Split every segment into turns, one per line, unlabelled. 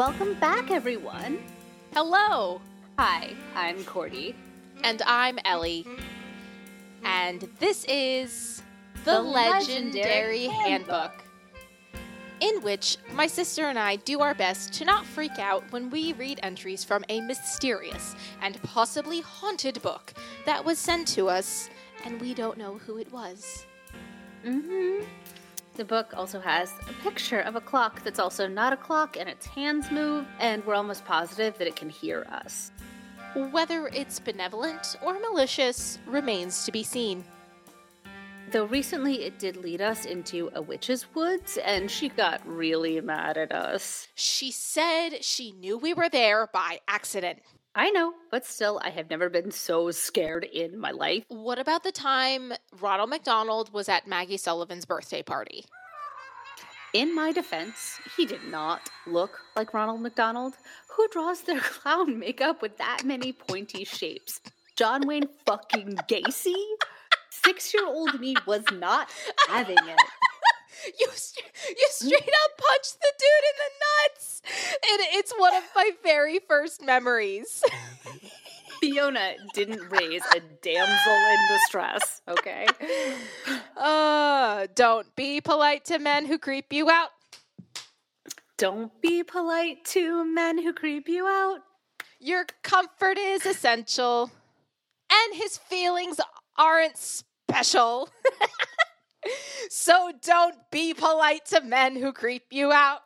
Welcome back, everyone.
Hello,
Hi, I'm Cordy.
and I'm Ellie. And this is the,
The
Legendary,
Legendary
Handbook, in which my sister and I do our best to not freak out when we read entries from a mysterious and possibly haunted book that was sent to us and we don't know who it was.
Mm-hmm. The book also has a picture of a clock that's also not a clock, and its hands move, and we're almost positive that it can hear us.
Whether it's benevolent or malicious remains to be seen.
Though recently it did lead us into a witch's woods, and she got really mad at us.
She said she knew we were there by accident.
I know, but still, I have never been so scared in my life.
What about the time Ronald McDonald was at Maggie Sullivan's birthday party?
In my defense, he did not look like Ronald McDonald. Who draws their clown makeup with that many pointy shapes? John Wayne fucking Gacy? Six year old me was not having it.
You you straight up punched the dude in the nuts, and it's one of my very first memories.
Fiona didn't raise a damsel in distress, okay?
Uh, don't be polite to men who creep you out.
Don't be polite to men who creep you out.
Your comfort is essential, and his feelings aren't special. so don't be polite to men who creep you out.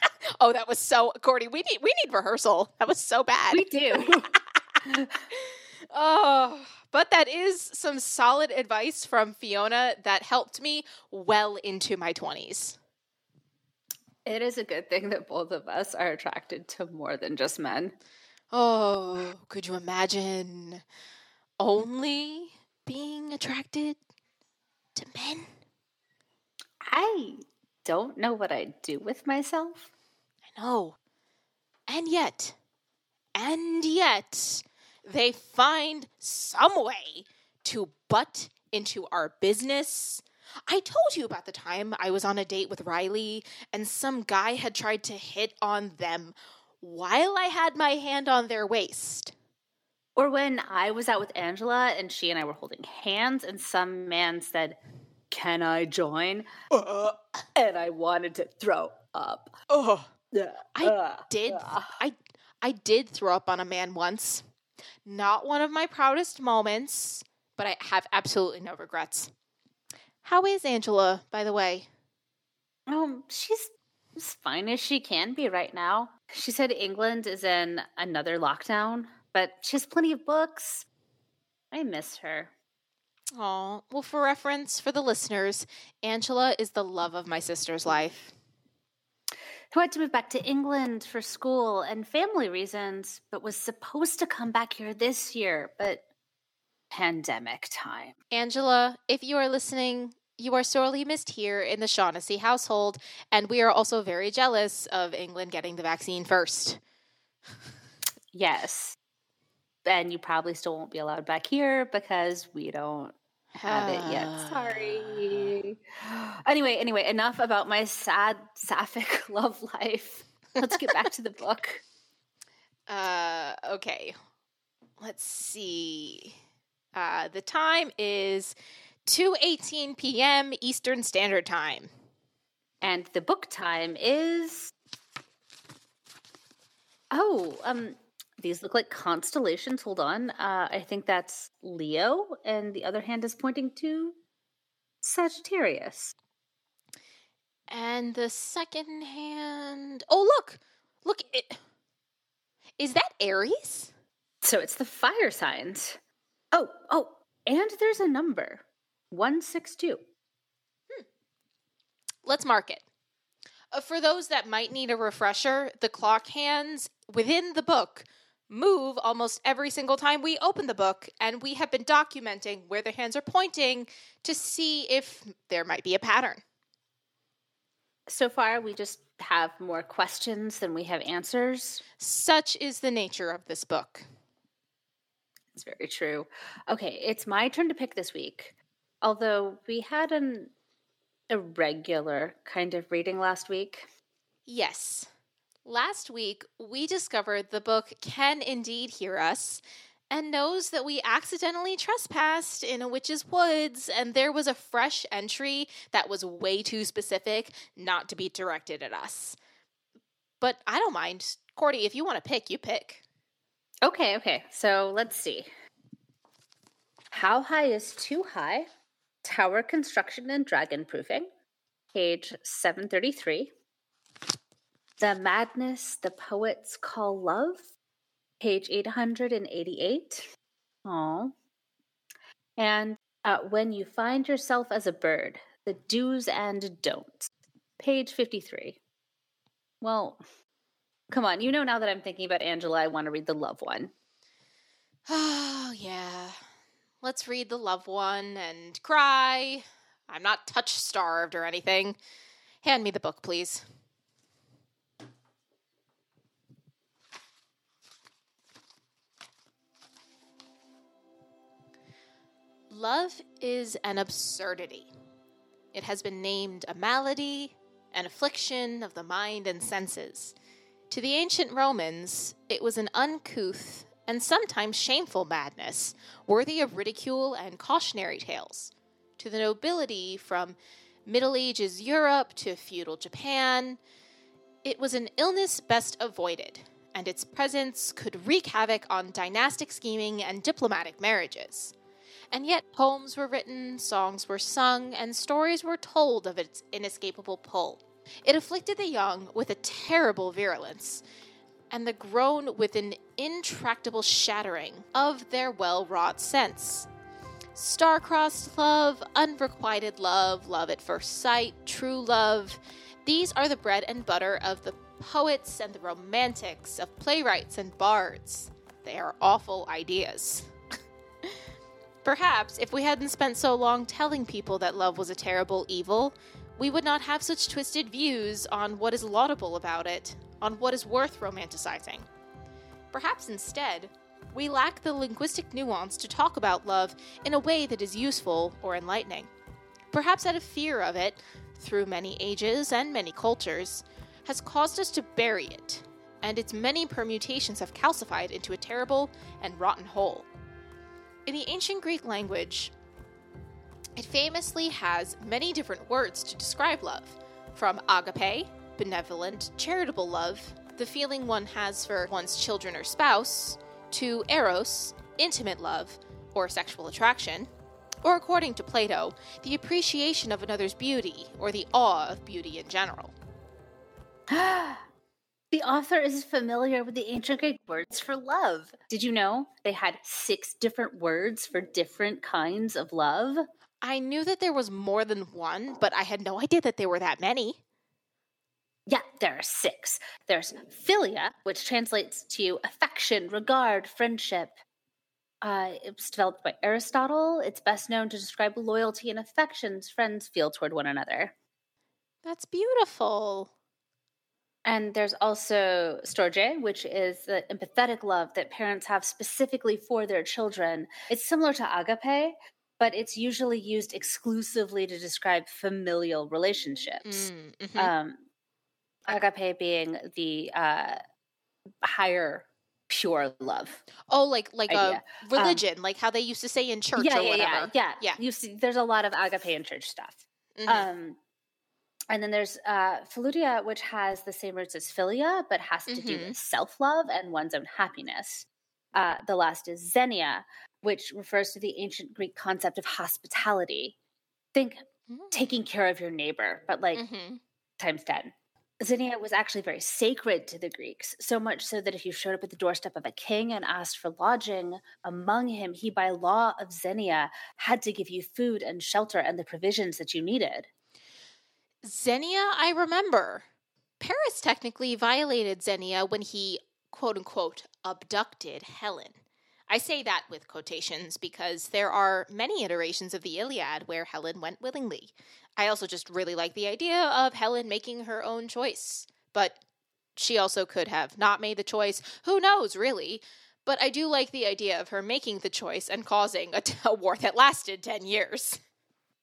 oh, that was so Cordy. We need we need rehearsal. That was so bad.
We do.
Oh, but that is some solid advice from Fiona that helped me well into my 20s.
it is a good thing that both of us are attracted to more than just men.
Oh, could you imagine only being attracted to men?
I don't know what I'd do with myself.
I know. And yet, and yet, they find some way to butt into our business. I told you about the time I was on a date with Riley and some guy had tried to hit on them while I had my hand on their waist.
Or when I was out with Angela and she and I were holding hands, and some man said, Can I join? and I wanted to throw up.
Oh,
Ugh,
I
ugh,
did
ugh.
I I did throw up on a man once. Not one of my proudest moments, but I have absolutely no regrets. How is Angela, by the way?
Um, she's as fine as she can be right now. She said England is in another lockdown, but she has plenty of books. I miss her.
Oh, well, for reference for the listeners, Angela is the love of my sister's life.
Who had to move back to England for school and family reasons, but was supposed to come back here this year, but pandemic time.
Angela, if you are listening, you are sorely missed here in the Shaughnessy household, and we are also very jealous of England getting the vaccine first.
Yes. And you probably still won't be allowed back here because we don't have it yet. Sorry. Anyway, anyway, enough about my sad sapphic love life. Let's get back to the book.
Uh, okay. Let's see. Uh, the time is 2:18 p.m. Eastern Standard Time.
And the book time is Oh, um these look like constellations. Hold on. Uh I think that's Leo and the other hand is pointing to Sagittarius.
And the second hand. Oh, look. Look it Is that Aries?
So it's the fire signs. Oh, oh, and there's a number. 162.
Let's mark it. Uh, for those that might need a refresher, the clock hands within the book move almost every single time we open the book, and we have been documenting where the hands are pointing to see if there might be a pattern.
So far, we just have more questions than we have answers.
Such is the nature of this book.
It's very true. Okay, it's my turn to pick this week. Although we had an irregular kind of reading last week.
Yes. Last week, we discovered the book can indeed hear us and knows that we accidentally trespassed in a witch's woods, and there was a fresh entry that was way too specific not to be directed at us. But I don't mind. Cordy, if you want to pick, you pick.
Okay, okay. So let's see. How high is too high? Tower construction and dragon proofing. Page 733. The madness the poets call love. Page 888. Oh. And uh, when you find yourself as a bird, the do's and don'ts. Page 53. Well, come on. You know now that I'm thinking about Angela, I want to read the love one.
Oh, yeah. Let's read the love one and cry. I'm not touch starved or anything. Hand me the book, please. Love is an absurdity. It has been named a malady, an affliction of the mind and senses. To the ancient Romans, it was an uncouth and sometimes shameful madness, worthy of ridicule and cautionary tales. To the nobility, from Middle Ages Europe to feudal Japan, it was an illness best avoided, and its presence could wreak havoc on dynastic scheming and diplomatic marriages. And yet, poems were written, songs were sung, and stories were told of its inescapable pull. It afflicted the young with a terrible virulence, and the grown with an intractable shattering of their well wrought sense. Star-crossed love, unrequited love, love at first sight, true love, these are the bread and butter of the poets and the romantics, of playwrights and bards. They are awful ideas. Perhaps if we hadn't spent so long telling people that love was a terrible evil, we would not have such twisted views on what is laudable about it, on what is worth romanticizing. Perhaps instead, we lack the linguistic nuance to talk about love in a way that is useful or enlightening. Perhaps out of fear of it, through many ages and many cultures, has caused us to bury it, and its many permutations have calcified into a terrible and rotten whole. In the ancient Greek language, it famously has many different words to describe love, from agape, benevolent, charitable love, the feeling one has for one's children or spouse, to eros, intimate love, or sexual attraction, or according to Plato, the appreciation of another's beauty or the awe of beauty in general.
The author is familiar with the ancient Greek words for love. Did you know they had six different words for different kinds of love?
I knew that there was more than one, but I had no idea that there were that many.
Yeah, there are six. There's philia, which translates to affection, regard, friendship. Uh, it was developed by Aristotle. It's best known to describe loyalty and affections friends feel toward one another.
That's beautiful.
And there's also storge, which is the empathetic love that parents have specifically for their children. It's similar to agape, but it's usually used exclusively to describe familial relationships.
Mm, mhm.
Um, agape being the uh, higher pure love.
oh, like like
idea.
a religion, like how they used to say in church
yeah,
or
yeah, yeah,
whatever.
yeah,
Yeah.
You see, there's a lot of agape in church stuff.
Mhm.
Um, and then there's uh, which has the same roots as philia, but has to do
Mhm.
with self love and one's own happiness. Uh, the last is xenia, which refers to the ancient Greek concept of hospitality. Think
Mm.
taking care of your neighbor, but like
Mhm.
times 10. Xenia was actually very sacred to the Greeks, so much so that if you showed up at the doorstep of a king and asked for lodging among him, he, by law of Xenia, had to give you food and shelter and the provisions that you needed.
Xenia, I remember. Paris technically violated Xenia when he, quote unquote, abducted Helen. I say that with quotations because there are many iterations of the Iliad where Helen went willingly. I also just really like the idea of Helen making her own choice. But she also could have not made the choice. Who knows, really? But I do like the idea of her making the choice and causing a, a war that lasted 10 years.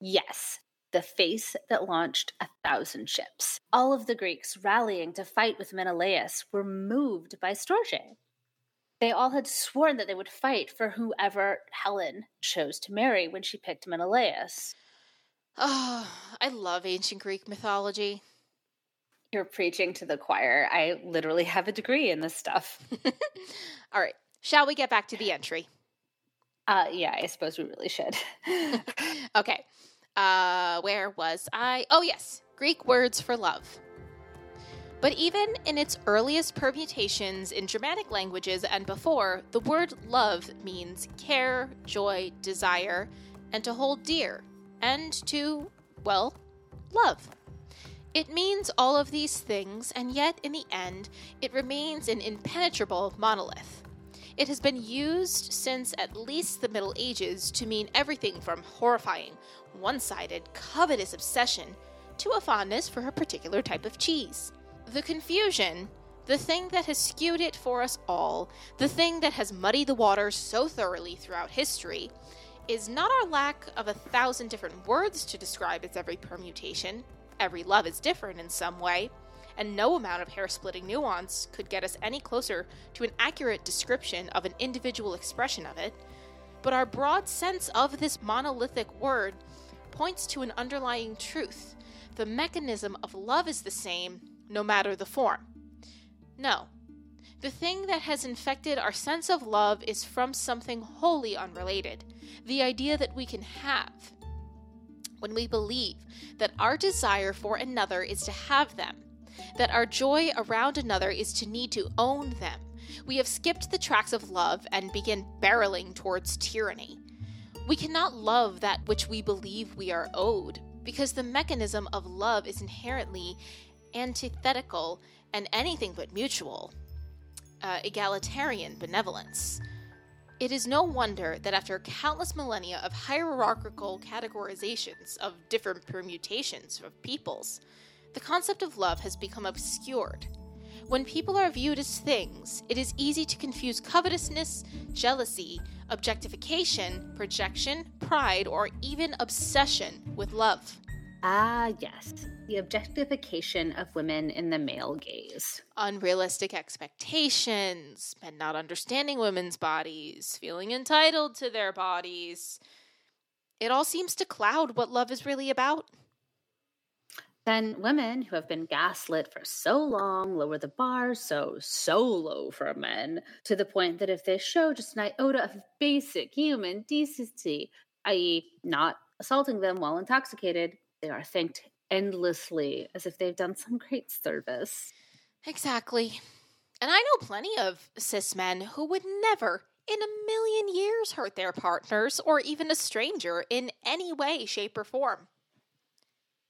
Yes. The face that launched a thousand ships. All of the Greeks rallying to fight with Menelaus were moved by Storge. They all had sworn that they would fight for whoever Helen chose to marry when she picked Menelaus.
Oh, I love ancient Greek mythology.
You're preaching to the choir. I literally have a degree in this stuff.
all right, shall we get back to the entry?
Uh, yeah, I suppose we really should.
okay. Uh, where was I? Oh, yes. Greek words for love. But even in its earliest permutations in Germanic languages and before, the word love means care, joy, desire, and to hold dear, and to, well, love. It means all of these things, and yet in the end, it remains an impenetrable monolith. It has been used since at least the Middle Ages to mean everything from horrifying, one sided, covetous obsession to a fondness for a particular type of cheese. The confusion, the thing that has skewed it for us all, the thing that has muddied the waters so thoroughly throughout history, is not our lack of a thousand different words to describe its every permutation. Every love is different in some way, and no amount of hair splitting nuance could get us any closer to an accurate description of an individual expression of it. But our broad sense of this monolithic word points to an underlying truth. The mechanism of love is the same, no matter the form. No. The thing that has infected our sense of love is from something wholly unrelated the idea that we can have. When we believe that our desire for another is to have them, that our joy around another is to need to own them, we have skipped the tracks of love and begin barreling towards tyranny. We cannot love that which we believe we are owed, because the mechanism of love is inherently antithetical, and anything but mutual, uh, egalitarian benevolence. It is no wonder that after countless millennia of hierarchical categorizations of different permutations of peoples, the concept of love has become obscured. When people are viewed as things, it is easy to confuse covetousness, jealousy, objectification, projection, pride, or even obsession with love.
Ah, yes, the objectification of women in the male gaze.
Unrealistic expectations, men not understanding women's bodies, feeling entitled to their bodies. It all seems to cloud what love is really about.
Then women who have been gaslit for so long lower the bar so, so low for men to the point that if they show just an iota of basic human decency, i.e., not assaulting them while intoxicated, they are thanked endlessly as if they've done some great service.
Exactly. And I know plenty of cis men who would never in a million years hurt their partners or even a stranger in any way, shape, or form.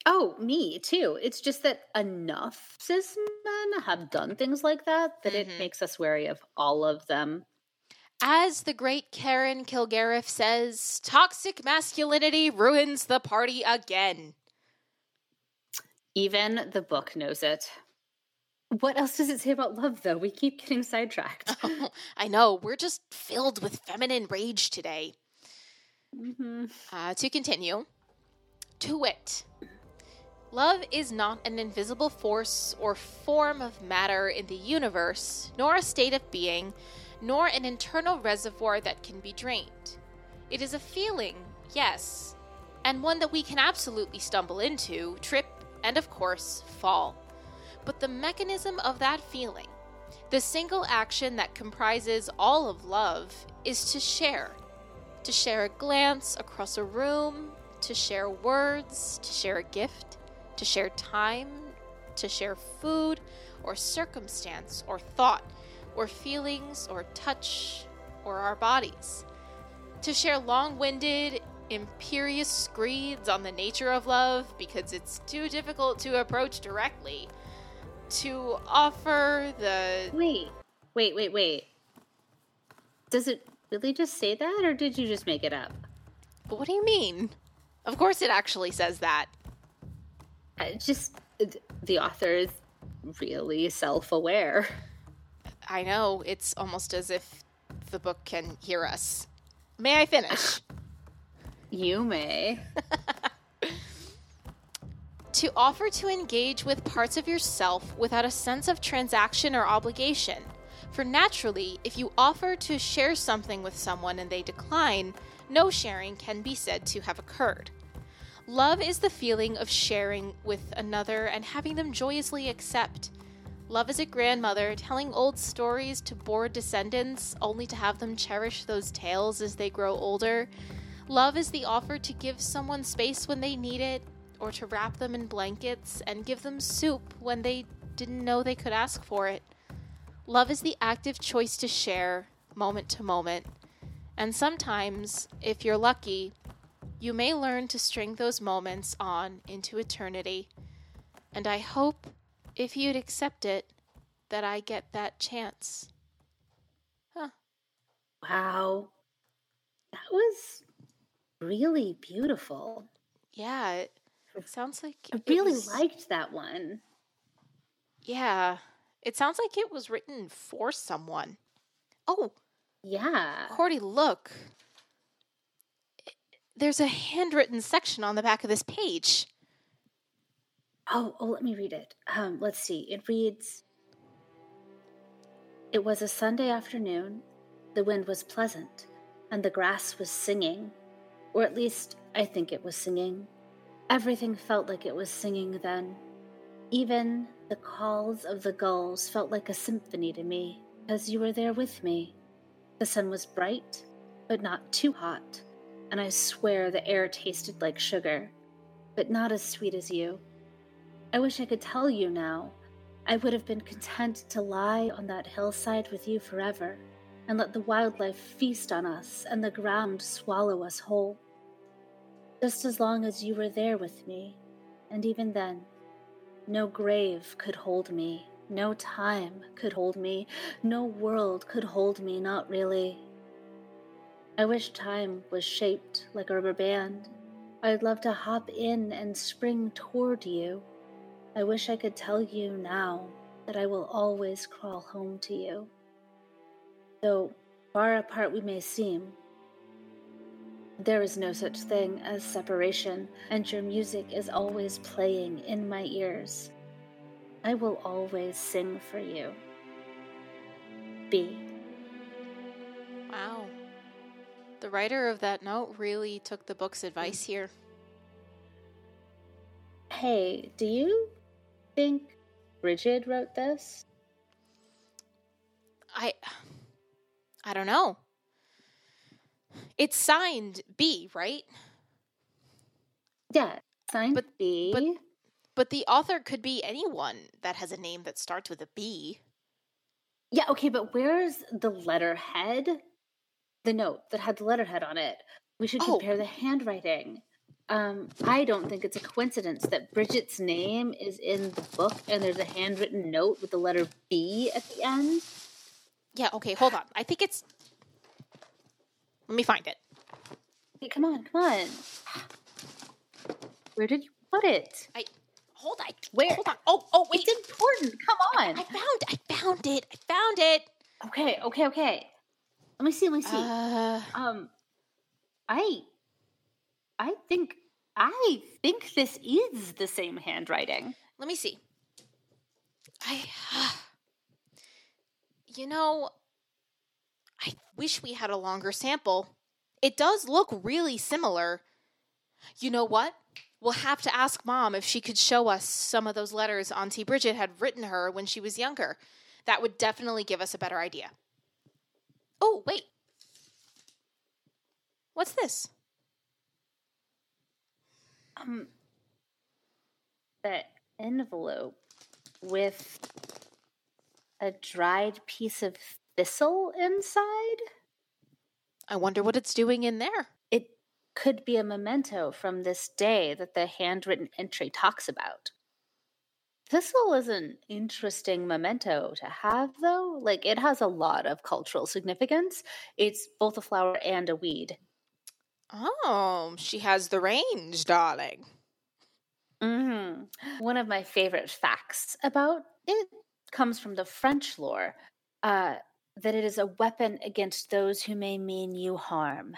Oh, me too. It's just that enough cis men have done things like that that mm-hmm. it makes us wary of all of them.
As the great Karen Kilgariff says, toxic masculinity ruins the party again.
Even the book knows it. What else does it say about love, though? We keep getting sidetracked.
Oh, I know. We're just filled with feminine rage today.
Mm-hmm.
Uh, to continue, to wit, love is not an invisible force or form of matter in the universe, nor a state of being, nor an internal reservoir that can be drained. It is a feeling, yes, and one that we can absolutely stumble into, trip, and of course, fall. But the mechanism of that feeling, the single action that comprises all of love, is to share. To share a glance across a room, to share words, to share a gift, to share time, to share food, or circumstance, or thought, or feelings, or touch, or our bodies. To share long winded, imperious screeds on the nature of love because it's too difficult to approach directly. To offer the.
Wait, wait, wait, wait. Does it really just say that, or did you just make it up?
What do you mean? Of course, it actually says that.
Just the author is really self aware.
I know. It's almost as if the book can hear us. May I finish?
You may.
to offer to engage with parts of yourself without a sense of transaction or obligation. For naturally, if you offer to share something with someone and they decline, no sharing can be said to have occurred. Love is the feeling of sharing with another and having them joyously accept. Love is a grandmother telling old stories to bored descendants only to have them cherish those tales as they grow older. Love is the offer to give someone space when they need it, or to wrap them in blankets and give them soup when they didn't know they could ask for it. Love is the active choice to share, moment to moment. And sometimes, if you're lucky, you may learn to string those moments on into eternity. And I hope, if you'd accept it, that I get that chance. Huh.
Wow. That was really beautiful.
Yeah, it sounds like.
I really
was,
liked that one.
Yeah. It sounds like it was written for someone. Oh,
yeah.
Cordy, look. There's a handwritten section on the back of this page.
Oh, oh, let me read it. Um, let's see. It reads It was a Sunday afternoon. The wind was pleasant, and the grass was singing. Or at least, I think it was singing. Everything felt like it was singing then. Even the calls of the gulls felt like a symphony to me, as you were there with me. The sun was bright, but not too hot, and I swear the air tasted like sugar, but not as sweet as you. I wish I could tell you now. I would have been content to lie on that hillside with you forever, and let the wildlife feast on us and the ground swallow us whole. Just as long as you were there with me, and even then, no grave could hold me, no time could hold me, no world could hold me, not really. I wish time was shaped like a rubber band. I'd love to hop in and spring toward you. I wish I could tell you now that I will always crawl home to you. Though far apart we may seem, there is no such thing as separation, and your music is always playing in my ears. I will always sing for you. B.
The writer of that note really took the book's advice here.
Hey, do you think Bridget wrote this?
I I don't know. It's signed B, right?
Yeah, signed
But-
B.
but- But the author could be anyone that has a name that starts with a B.
yeah, okay, but where's the letterhead? The note that had the letterhead on it. We should
Oh.
compare the handwriting. Um, I don't think it's a coincidence that Bridget's name is in the book and there's a handwritten note with the letter B at the end.
Yeah, okay, hold on. I think it's Let me find it.
Hey, come on, come on. Where did you put it?
I hold I
Where?
Hold on. Oh, oh, wait.
It's important. Come on.
I found I found it. I found it.
Okay, okay, okay. Let me see. Let me see.
Uh,
um, I, I think, I think this is the same handwriting.
let me see. I You know, I wish we had a longer sample. It does look really similar. You know what? We'll have to ask mom if she could show us some of those letters Auntie Bridget had written her when she was younger. That would definitely give us a better idea. Oh, wait. What's this?
Um, the envelope with a dried piece of thistle inside.
I wonder what it's doing in there.
It could be a memento from this day that the handwritten entry talks about. Thistle is an interesting memento to have, though. Like, it has a lot of cultural significance. It's both a flower and a weed.
Oh, she has the range, darling.
hmm One of my favorite facts about it comes from the French lore uh, that it is a weapon against those who may mean you harm.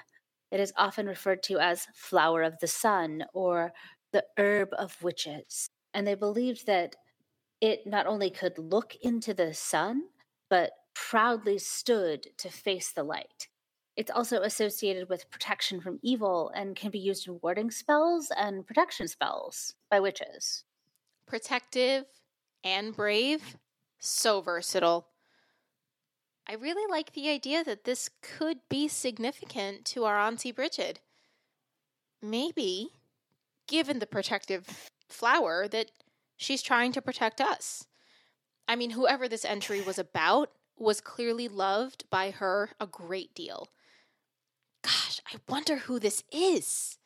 It is often referred to as flower of the sun or the herb of witches. And they believed that it not only could look into the sun, but proudly stood to face the light. It's also associated with protection from evil and can be used in warding spells and protection spells by witches.
Protective and brave, so versatile. I really like the idea that this could be significant to our Auntie Bridget. Maybe, given the protective flower, that she's trying to protect us. I mean, whoever this entry was about was clearly loved by her a great deal. Gosh, I wonder who this is.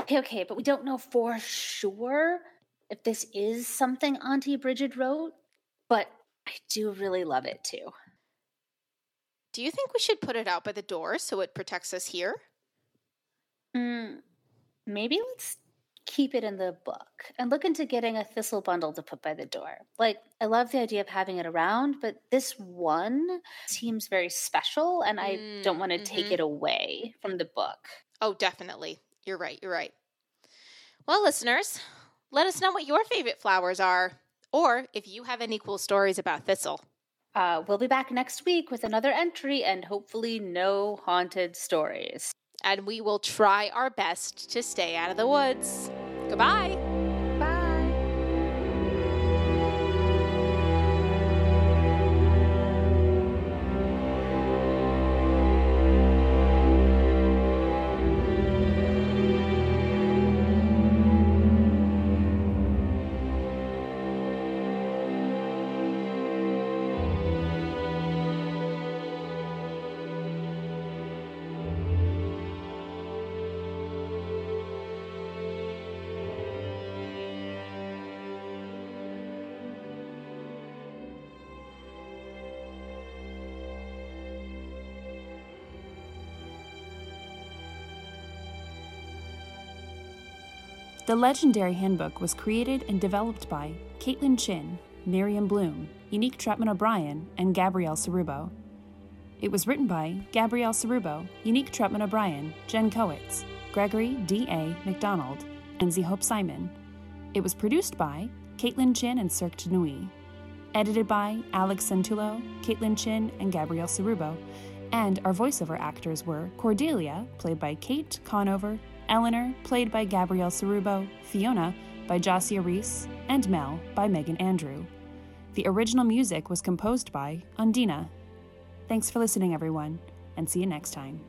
Okay, okay, but we don't know for sure if this is something Auntie Bridget wrote, but I do really love it too.
Do you think we should put it out by the door so it protects us here?
Mm, maybe let's keep it in the book and look into getting a thistle bundle to put by the door. Like, I love the idea of having it around, but this one seems very special, and I mm, don't want to mm-hmm. take it away from the book.
Oh, definitely. You're right. You're right. Well, listeners, let us know what your favorite flowers are, or if you have any cool stories about thistle.
Uh, we'll be back next week with another entry and hopefully no haunted stories
and we will try our best to stay out of the woods. Goodbye.
The Legendary Handbook was created and developed by Caitlin Chin, Miriam Bloom, Unique Trapman O'Brien, and Gabrielle Cerubo. It was written by Gabrielle Cerubo, Unique Trapman O'Brien, Jen Kowitz, Gregory D.A. McDonald, and Z Hope Simon. It was produced by Caitlin Chin and Cirque Nui. Edited by Alex Santulo, Caitlin Chin, and Gabrielle Cerubo. And our voiceover actors were Cordelia, played by Kate Conover, Eleanor, played by Gabrielle Cerubo, Fiona, by Josia Reese, and Mel, by Megan Andrew. The original music was composed by Undina. Thanks for listening, everyone, and see you next time.